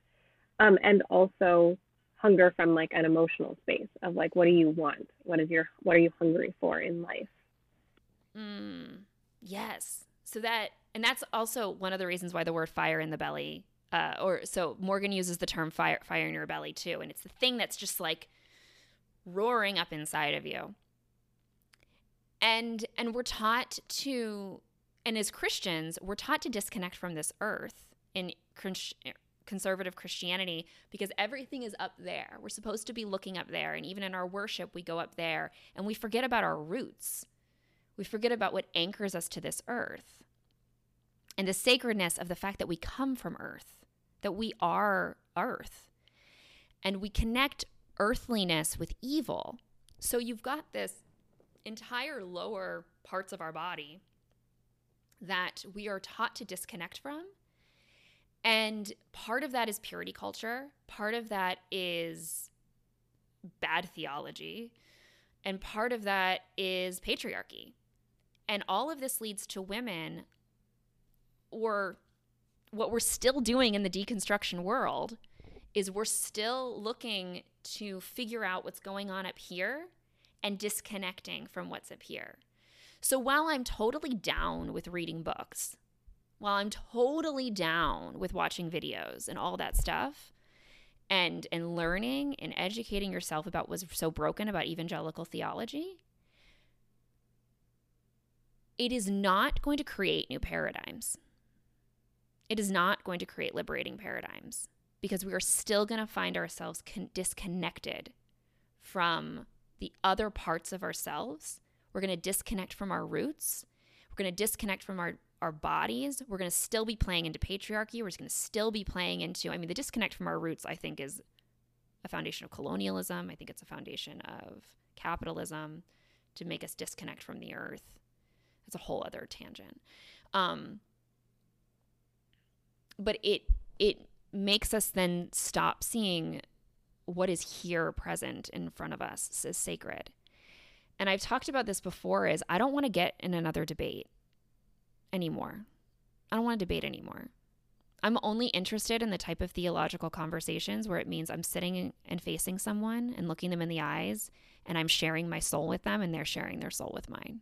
um, and also hunger from like an emotional space of like what do you want? What is your what are you hungry for in life? Mm, yes. So that and that's also one of the reasons why the word fire in the belly uh, or so Morgan uses the term fire fire in your belly too, and it's the thing that's just like roaring up inside of you. And and we're taught to and as Christians, we're taught to disconnect from this earth in conservative Christianity because everything is up there. We're supposed to be looking up there. And even in our worship, we go up there and we forget about our roots. We forget about what anchors us to this earth and the sacredness of the fact that we come from earth, that we are earth. And we connect earthliness with evil. So you've got this entire lower parts of our body that we are taught to disconnect from. And part of that is purity culture, part of that is bad theology, and part of that is patriarchy. And all of this leads to women, or what we're still doing in the deconstruction world, is we're still looking to figure out what's going on up here and disconnecting from what's up here. So while I'm totally down with reading books, while I'm totally down with watching videos and all that stuff, and and learning and educating yourself about what's so broken about evangelical theology, it is not going to create new paradigms. It is not going to create liberating paradigms because we are still going to find ourselves con- disconnected from the other parts of ourselves. We're going to disconnect from our roots. We're going to disconnect from our, our bodies. We're going to still be playing into patriarchy. We're going to still be playing into, I mean, the disconnect from our roots, I think, is a foundation of colonialism. I think it's a foundation of capitalism to make us disconnect from the earth. That's a whole other tangent. Um, but it it makes us then stop seeing what is here present in front of us as sacred. And I've talked about this before is I don't want to get in another debate anymore. I don't want to debate anymore. I'm only interested in the type of theological conversations where it means I'm sitting and facing someone and looking them in the eyes and I'm sharing my soul with them and they're sharing their soul with mine.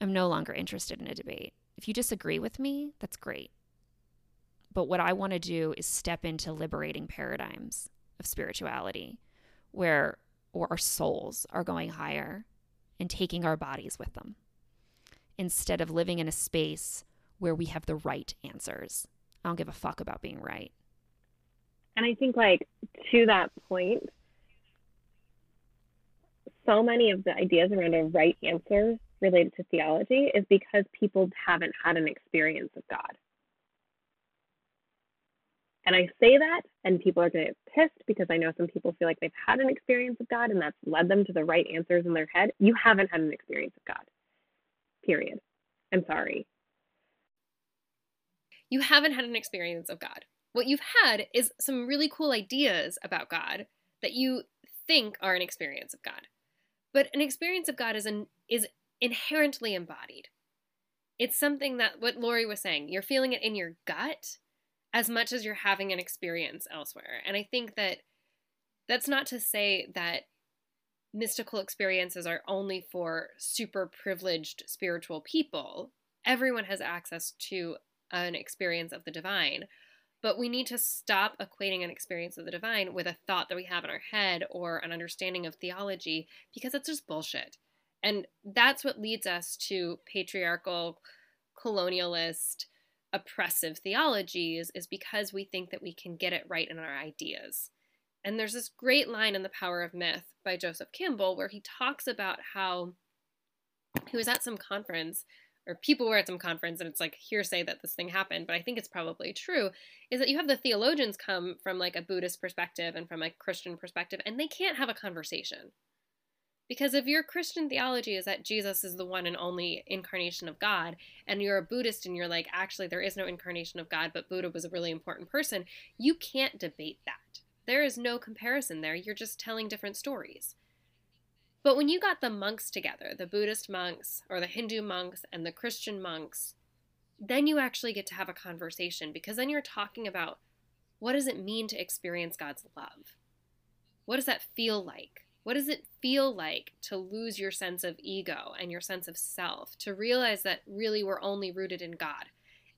I'm no longer interested in a debate. If you disagree with me, that's great. But what I want to do is step into liberating paradigms of spirituality where or our souls are going higher and taking our bodies with them instead of living in a space where we have the right answers. I don't give a fuck about being right. And I think, like, to that point, so many of the ideas around a right answer related to theology is because people haven't had an experience of God. And I say that, and people are going to get pissed because I know some people feel like they've had an experience of God and that's led them to the right answers in their head. You haven't had an experience of God, period. I'm sorry. You haven't had an experience of God. What you've had is some really cool ideas about God that you think are an experience of God. But an experience of God is an, is inherently embodied. It's something that what Lori was saying, you're feeling it in your gut as much as you're having an experience elsewhere. And I think that that's not to say that mystical experiences are only for super privileged spiritual people. Everyone has access to an experience of the divine. But we need to stop equating an experience of the divine with a thought that we have in our head or an understanding of theology because it's just bullshit. And that's what leads us to patriarchal, colonialist, oppressive theologies, is because we think that we can get it right in our ideas. And there's this great line in The Power of Myth by Joseph Campbell where he talks about how he was at some conference or people were at some conference and it's like hearsay that this thing happened, but I think it's probably true, is that you have the theologians come from like a Buddhist perspective and from a Christian perspective, and they can't have a conversation. Because if your Christian theology is that Jesus is the one and only incarnation of God, and you're a Buddhist and you're like, actually, there is no incarnation of God, but Buddha was a really important person, you can't debate that. There is no comparison there. You're just telling different stories. But when you got the monks together, the Buddhist monks or the Hindu monks and the Christian monks, then you actually get to have a conversation because then you're talking about what does it mean to experience God's love? What does that feel like? What does it feel like to lose your sense of ego and your sense of self, to realize that really we're only rooted in God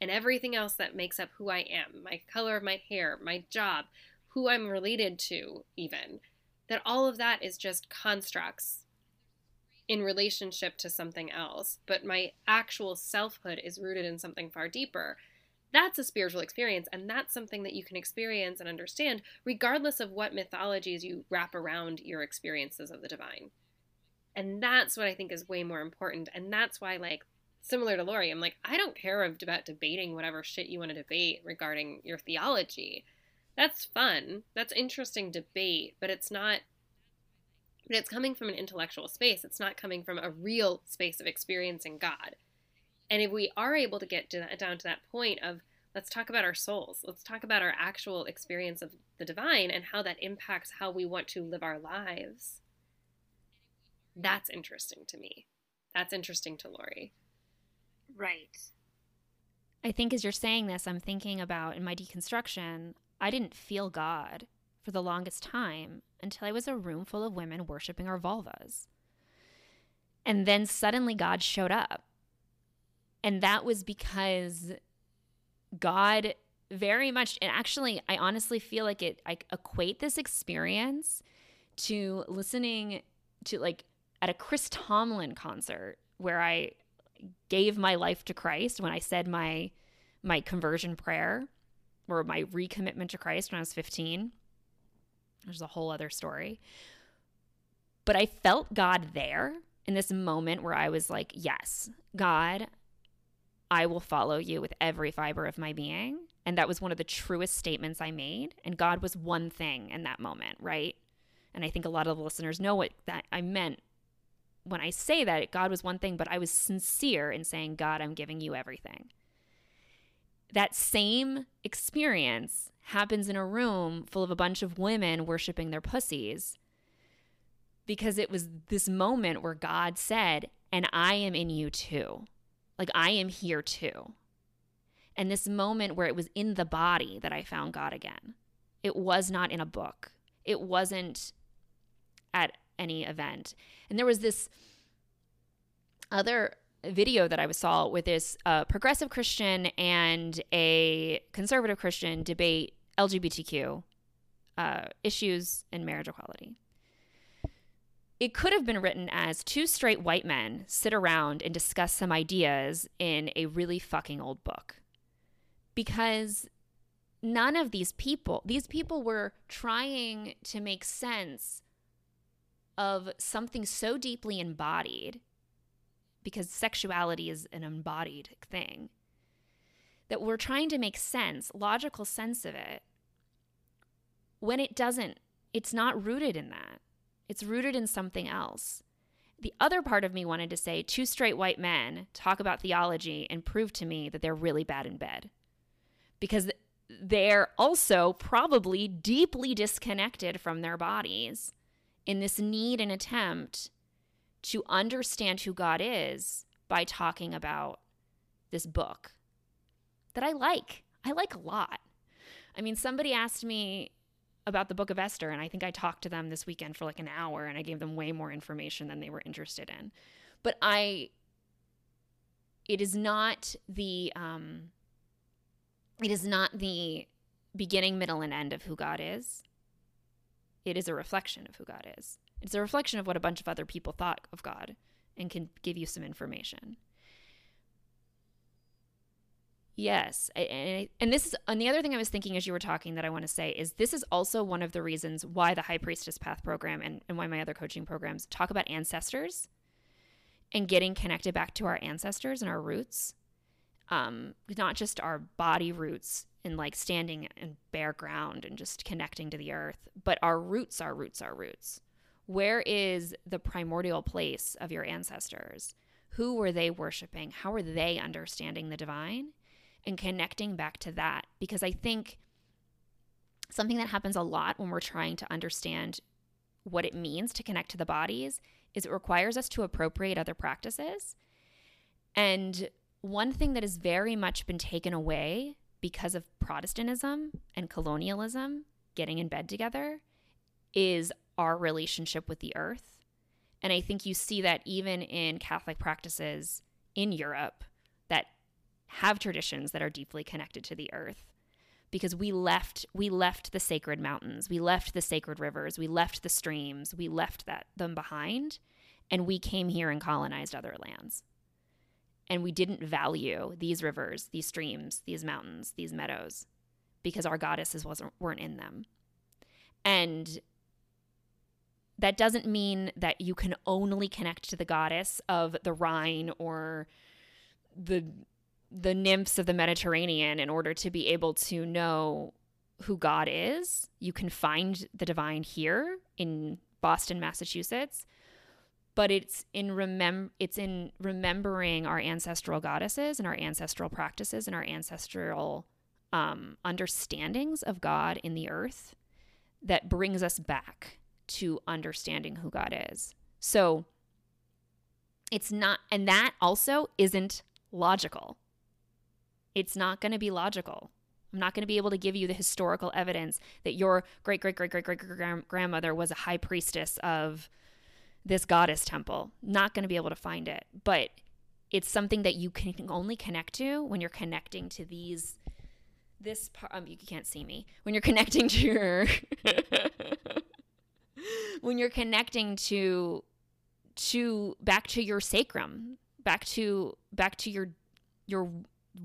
and everything else that makes up who I am, my color of my hair, my job, who I'm related to, even, that all of that is just constructs in relationship to something else, but my actual selfhood is rooted in something far deeper. That's a spiritual experience, and that's something that you can experience and understand regardless of what mythologies you wrap around your experiences of the divine. And that's what I think is way more important. And that's why, like, similar to Lori, I'm like, I don't care about debating whatever shit you want to debate regarding your theology that's fun. That's interesting debate, but it's not but it's coming from an intellectual space. It's not coming from a real space of experiencing God. And if we are able to get to that, down to that point of let's talk about our souls, let's talk about our actual experience of the divine and how that impacts how we want to live our lives. That's interesting to me. That's interesting to Lori. Right. I think as you're saying this, I'm thinking about in my deconstruction, I didn't feel God for the longest time until I was a room full of women worshiping our vulvas. And then suddenly God showed up. And that was because God very much, and actually, I honestly feel like it, I equate this experience to listening to like at a Chris Tomlin concert where I gave my life to Christ when I said my my conversion prayer or my recommitment to Christ when I was 15. There's a whole other story. But I felt God there in this moment where I was like, yes, God, I will follow you with every fiber of my being. And that was one of the truest statements I made. And God was one thing in that moment, right? And I think a lot of the listeners know what that I meant when I say that. God was one thing, but I was sincere in saying, God, I'm giving you everything that same experience happens in a room full of a bunch of women worshiping their pussies because it was this moment where God said, and I am in you too. Like I am here too. And this moment where it was in the body that I found God again. It was not in a book, it wasn't at any event. And there was this other video that I saw with this uh, progressive Christian and a conservative Christian debate LGBTQ uh, issues and marriage equality. It could have been written as two straight white men sit around and discuss some ideas in a really fucking old book. Because none of these people, these people were trying to make sense of something so deeply embodied because sexuality is an embodied thing, that we're trying to make sense, logical sense of it, when it doesn't, it's not rooted in that. It's rooted in something else. The other part of me wanted to say two straight white men talk about theology and prove to me that they're really bad in bed. Because they're also probably deeply disconnected from their bodies in this need and attempt to understand who God is by talking about this book that I like. I like a lot. I mean, somebody asked me about the book of Esther, and I think I talked to them this weekend for like an hour and I gave them way more information than they were interested in. But I, it is not the, um, it is not the beginning, middle, and end of who God is. It is a reflection of who God is. It's a reflection of what a bunch of other people thought of God and can give you some information. Yes, and, and this is and the other thing I was thinking as you were talking that I want to say is this is also one of the reasons why the High Priestess Path program and, and why my other coaching programs talk about ancestors and getting connected back to our ancestors and our roots, um, not just our body roots and like standing in bare ground and just connecting to the earth, but our roots, our roots, our roots. Where is the primordial place of your ancestors? Who were they worshiping? How are they understanding the divine? And connecting back to that because I think something that happens a lot when we're trying to understand what it means to connect to the bodies is it requires us to appropriate other practices. And one thing that has very much been taken away because of Protestantism and colonialism getting in bed together is our relationship with the earth. And I think you see that even in Catholic practices in Europe have traditions that are deeply connected to the earth. Because we left we left the sacred mountains we left the sacred rivers we left the streams we left that them behind and we came here and colonized other lands. And we didn't value these rivers these streams these mountains these meadows because our goddesses wasn't weren't in them. And that doesn't mean that you can only connect to the goddess of the Rhine or the the nymphs of the Mediterranean in order to be able to know who God is. You can find the divine here in Boston, Massachusetts, but it's in remem- it's in remembering our ancestral goddesses and our ancestral practices and our ancestral um, understandings of God in the earth that brings us back to understanding who God is. So it's not, and that also isn't logical it's not going to be logical. I'm not going to be able to give you the historical evidence that your great great great great great grandmother was a high priestess of this goddess temple. Not going to be able to find it, but it's something that you can only connect to when you're connecting to these this part um, you can't see me when you're connecting to your when you're connecting to to back to your sacrum back to back to your your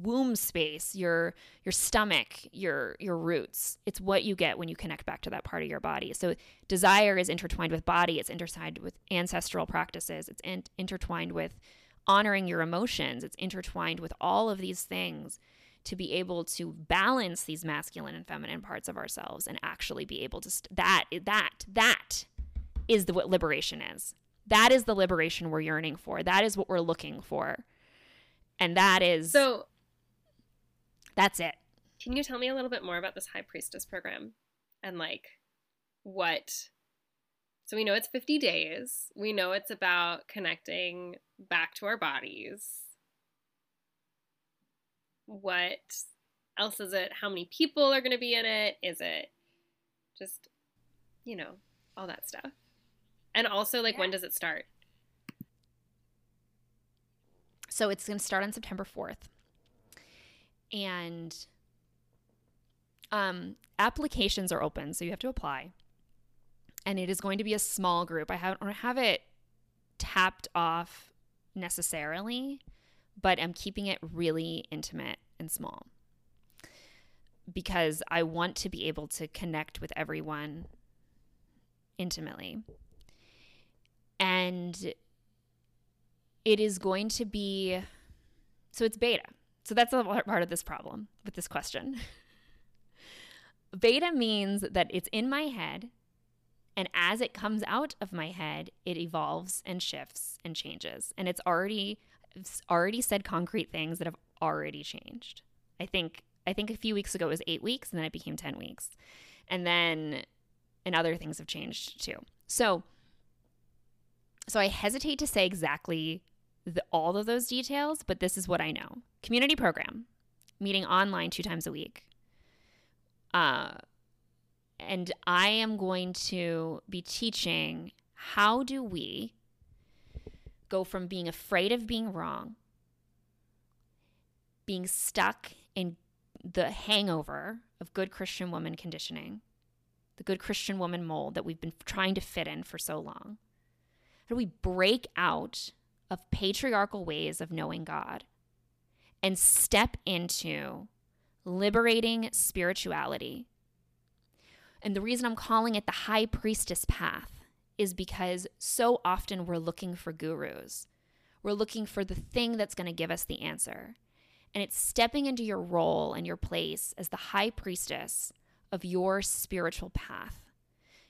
womb space, your your stomach, your your roots. It's what you get when you connect back to that part of your body. So desire is intertwined with body, it's intertwined with ancestral practices, it's in, intertwined with honoring your emotions, it's intertwined with all of these things to be able to balance these masculine and feminine parts of ourselves and actually be able to st- that that that is the what liberation is. That is the liberation we're yearning for. That is what we're looking for. And that is So that's it. Can you tell me a little bit more about this high priestess program and like what? So we know it's 50 days. We know it's about connecting back to our bodies. What else is it? How many people are going to be in it? Is it just, you know, all that stuff? And also, like, yeah. when does it start? So it's going to start on September 4th and um, applications are open, so you have to apply. And it is going to be a small group. I don't have it tapped off necessarily, but I'm keeping it really intimate and small because I want to be able to connect with everyone intimately. And it is going to be so it's beta. So that's a part of this problem with this question. Beta means that it's in my head, and as it comes out of my head, it evolves and shifts and changes. And it's already it's already said concrete things that have already changed. I think I think a few weeks ago it was 8 weeks and then it became 10 weeks. And then and other things have changed too. So so I hesitate to say exactly the, all of those details, but this is what I know. Community program, meeting online two times a week. Uh, and I am going to be teaching how do we go from being afraid of being wrong, being stuck in the hangover of good Christian woman conditioning, the good Christian woman mold that we've been trying to fit in for so long. How do we break out of patriarchal ways of knowing God and step into liberating spirituality. And the reason I'm calling it the high priestess path is because so often we're looking for gurus. We're looking for the thing that's going to give us the answer. And it's stepping into your role and your place as the high priestess of your spiritual path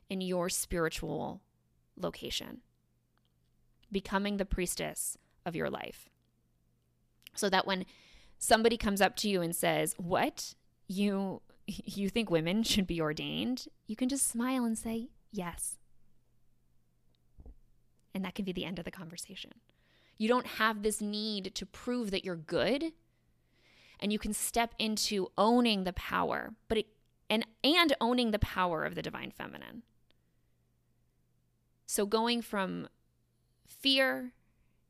in your spiritual location, becoming the priestess of your life. So that when somebody comes up to you and says, "What? You you think women should be ordained?" You can just smile and say, "Yes." And that can be the end of the conversation. You don't have this need to prove that you're good. And you can step into owning the power, but it and and owning the power of the divine feminine. So going from fear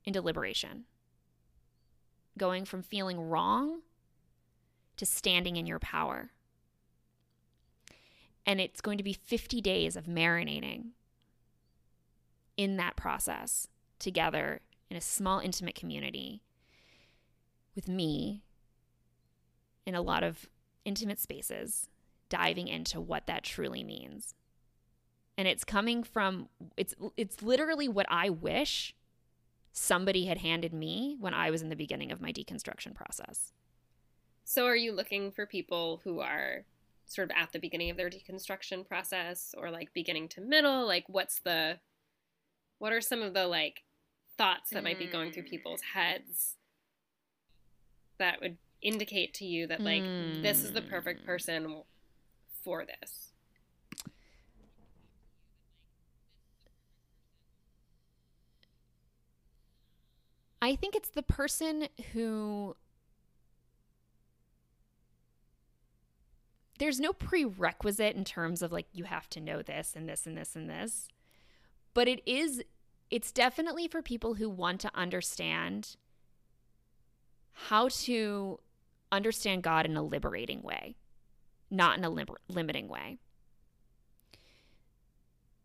into liberation, going from feeling wrong to standing in your power. And it's going to be 50 days of marinating in that process together in a small, intimate community with me in a lot of intimate spaces, diving into what that truly means and it's coming from it's it's literally what I wish somebody had handed me when I was in the beginning of my deconstruction process. So are you looking for people who are sort of at the beginning of their deconstruction process or like beginning to middle? Like what's the what are some of the like thoughts that might be going through people's mm. heads that would indicate to you that like mm. this is the perfect mm. person for this? I think it's the person who there's no prerequisite in terms of like you have to know this and this and this and this. But it is it's definitely for people who want to understand how to understand God in a liberating way, not in a limiting way.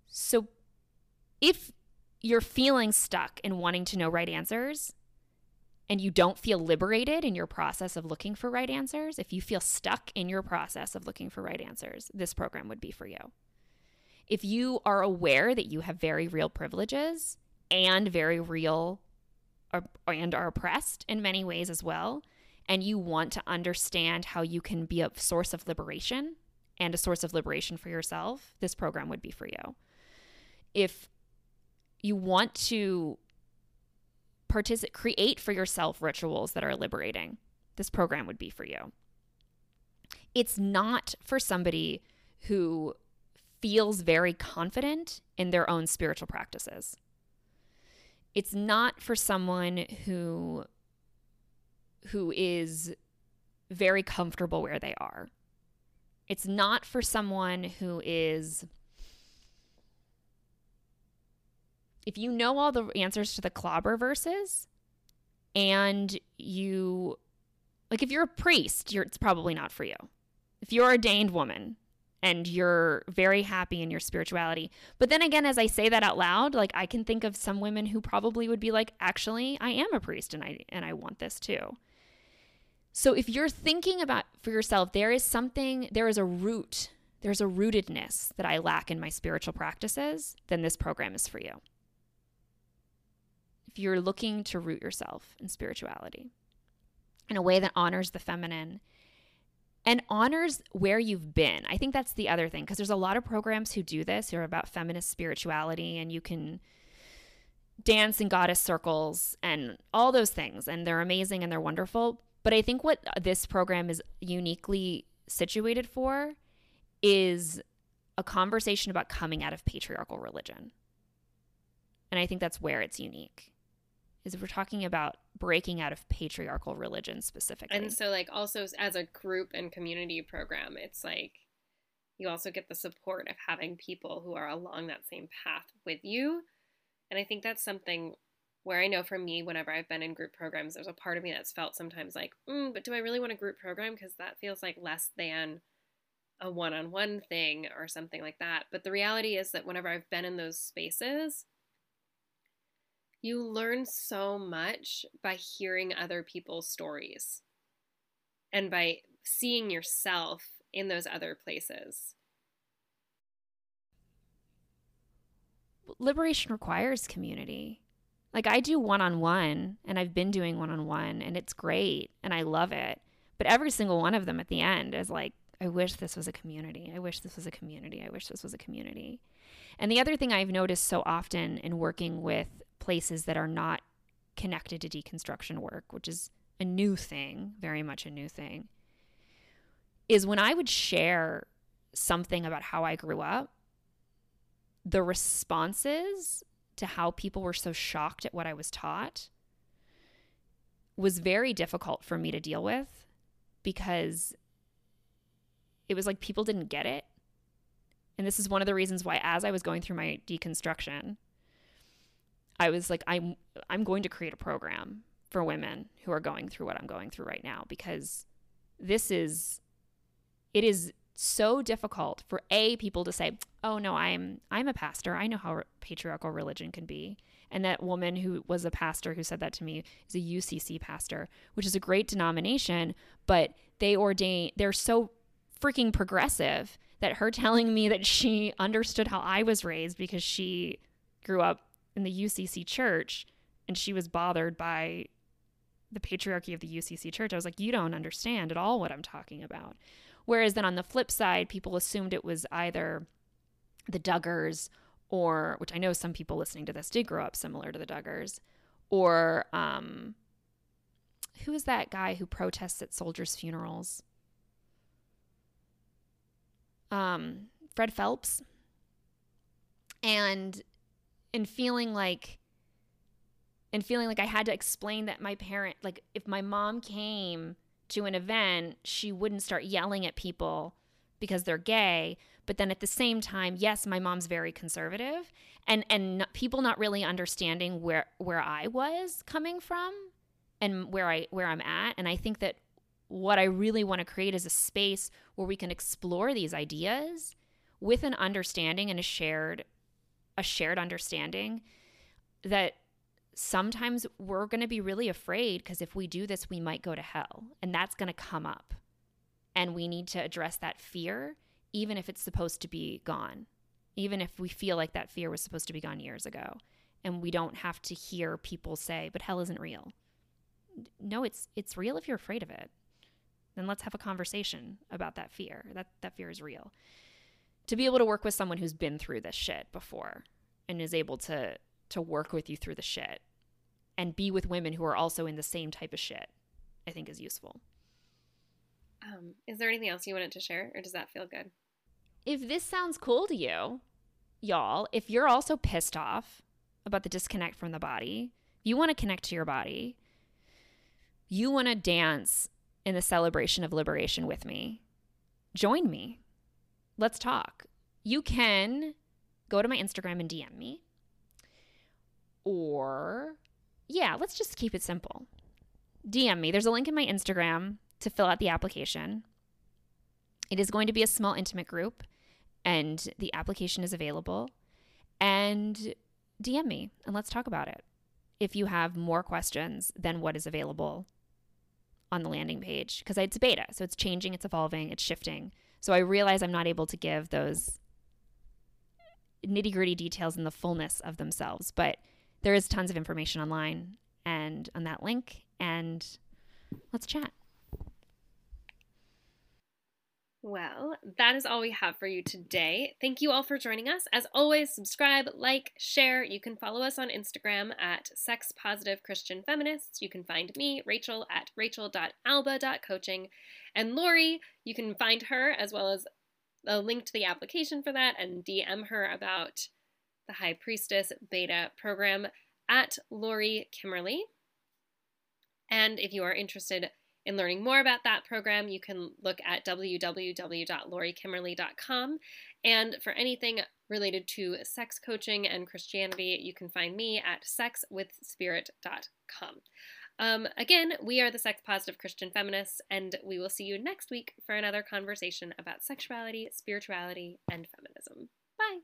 So if you're feeling stuck and wanting to know right answers and you don't feel liberated in your process of looking for right answers, if you feel stuck in your process of looking for right answers, this program would be for you. If you are aware that you have very real privileges and very real and are oppressed in many ways as well, and you want to understand how you can be a source of liberation and a source of liberation for yourself, this program would be for you. If you want to participate create for yourself rituals that are liberating this program would be for you. It's not for somebody who feels very confident in their own spiritual practices. It's not for someone who who is very comfortable where they are. It's not for someone who is if you know all the answers to the clobber verses and you like if you're a priest, you're it's probably not for you. If you're a ordained woman and you're very happy in your spirituality. But then again, as I say that out loud, like I can think of some women who probably would be like, actually, I am a priest and I and I want this too. So if you're thinking about for yourself, there is something, there is a root, there's a rootedness that I lack in my spiritual practices, then this program is for you if you're looking to root yourself in spirituality in a way that honors the feminine and honors where you've been. I think that's the other thing because there's a lot of programs who do this who are about feminist spirituality and you can dance in goddess circles and all those things and they're amazing and they're wonderful. But I think what this program is uniquely situated for is a conversation about coming out of patriarchal religion. And I think that's where it's unique is we're talking about breaking out of patriarchal religion specifically. And so like also as a group and community program, it's like you also get the support of having people who are along that same path with you. And I think that's something where I know for me, whenever I've been in group programs, there's a part of me that's felt sometimes like, mm, but do I really want a group program? Because that feels like less than a one on one thing or something like that. But the reality is that whenever I've been in those spaces, You learn so much by hearing other people's stories and by seeing yourself in those other places. Liberation requires community. Like I do one on one, and I've been doing one on one, and it's great, and I love it. But every single one of them at the end is like, I wish this was a community. I wish this was a community. I wish this was a community. And the other thing I've noticed so often in working with places that are not connected to deconstruction work, which is a new thing, very much a new thing, is when I would share something about how I grew up, the responses to how people were so shocked at what I was taught was very difficult for me to deal with because it was like people didn't get it. And this is one of the reasons why as I was going through my deconstruction, I was like I'm I'm going to create a program for women who are going through what I'm going through right now because this is it is so difficult for a people to say, "Oh no, I'm I'm a pastor. I know how patriarchal religion can be." And that woman who was a pastor who said that to me is a UCC pastor, which is a great denomination, but they ordain they're so freaking progressive that her telling me that she understood how I was raised because she grew up in the UCC church and she was bothered by the patriarchy of the UCC church. I was like, you don't understand at all what I'm talking about. Whereas then on the flip side, people assumed it was either the Duggars or, which I know some people listening to this did grow up similar to the Duggars, or um, who is that guy who protests at soldiers' funerals? Um, Fred Phelps. And and feeling like and feeling like I had to explain that my parent like if my mom came to an event, she wouldn't start yelling at people because they're gay, but then at the same time, yes, my mom's very conservative and and people not really understanding where where I was coming from and where I where I'm at, and I think that what I really want to create is a space where we can explore these ideas with an understanding and a shared a shared understanding that sometimes we're going to be really afraid because if we do this, we might go to hell. And that's going to come up. And we need to address that fear, even if it's supposed to be gone, even if we feel like that fear was supposed to be gone years ago. And we don't have to hear people say, but hell isn't real. No, it's it's real if you're afraid of it. Then let's have a conversation about that fear. That that fear is real. To be able to work with someone who's been through this shit before and is able to to work with you through the shit and be with women who are also in the same type of shit, I think is useful. Um, is there anything else you wanted to share, or does that feel good? If this sounds cool to you, y'all, if you're also pissed off about the disconnect from the body, you want to connect to your body, you want to dance in the celebration of liberation with me, join me. Let's talk. You can go to my Instagram and DM me or, yeah, let's just keep it simple. DM me. There's a link in my Instagram to fill out the application. It is going to be a small, intimate group, and the application is available. And DM me and let's talk about it. If you have more questions than what is available on the landing page, because it's beta, so it's changing, it's evolving, it's shifting. So I realize I'm not able to give those nitty gritty details in the fullness of themselves, but there is tons of information online and on that link and let's chat. Well, that is all we have for you today. Thank you all for joining us. As always, subscribe, like, share. You can follow us on Instagram at Sex Positive Christian Feminists. You can find me, Rachel, at rachel.alba.coaching. And Lori, you can find her as well as a link to the application for that and DM her about the High Priestess Beta program at Lori Kimmerly. And if you are interested in learning more about that program, you can look at www.lauriekimmerly.com. And for anything related to sex coaching and Christianity, you can find me at sexwithspirit.com. Um, again, we are the Sex Positive Christian Feminists, and we will see you next week for another conversation about sexuality, spirituality, and feminism. Bye!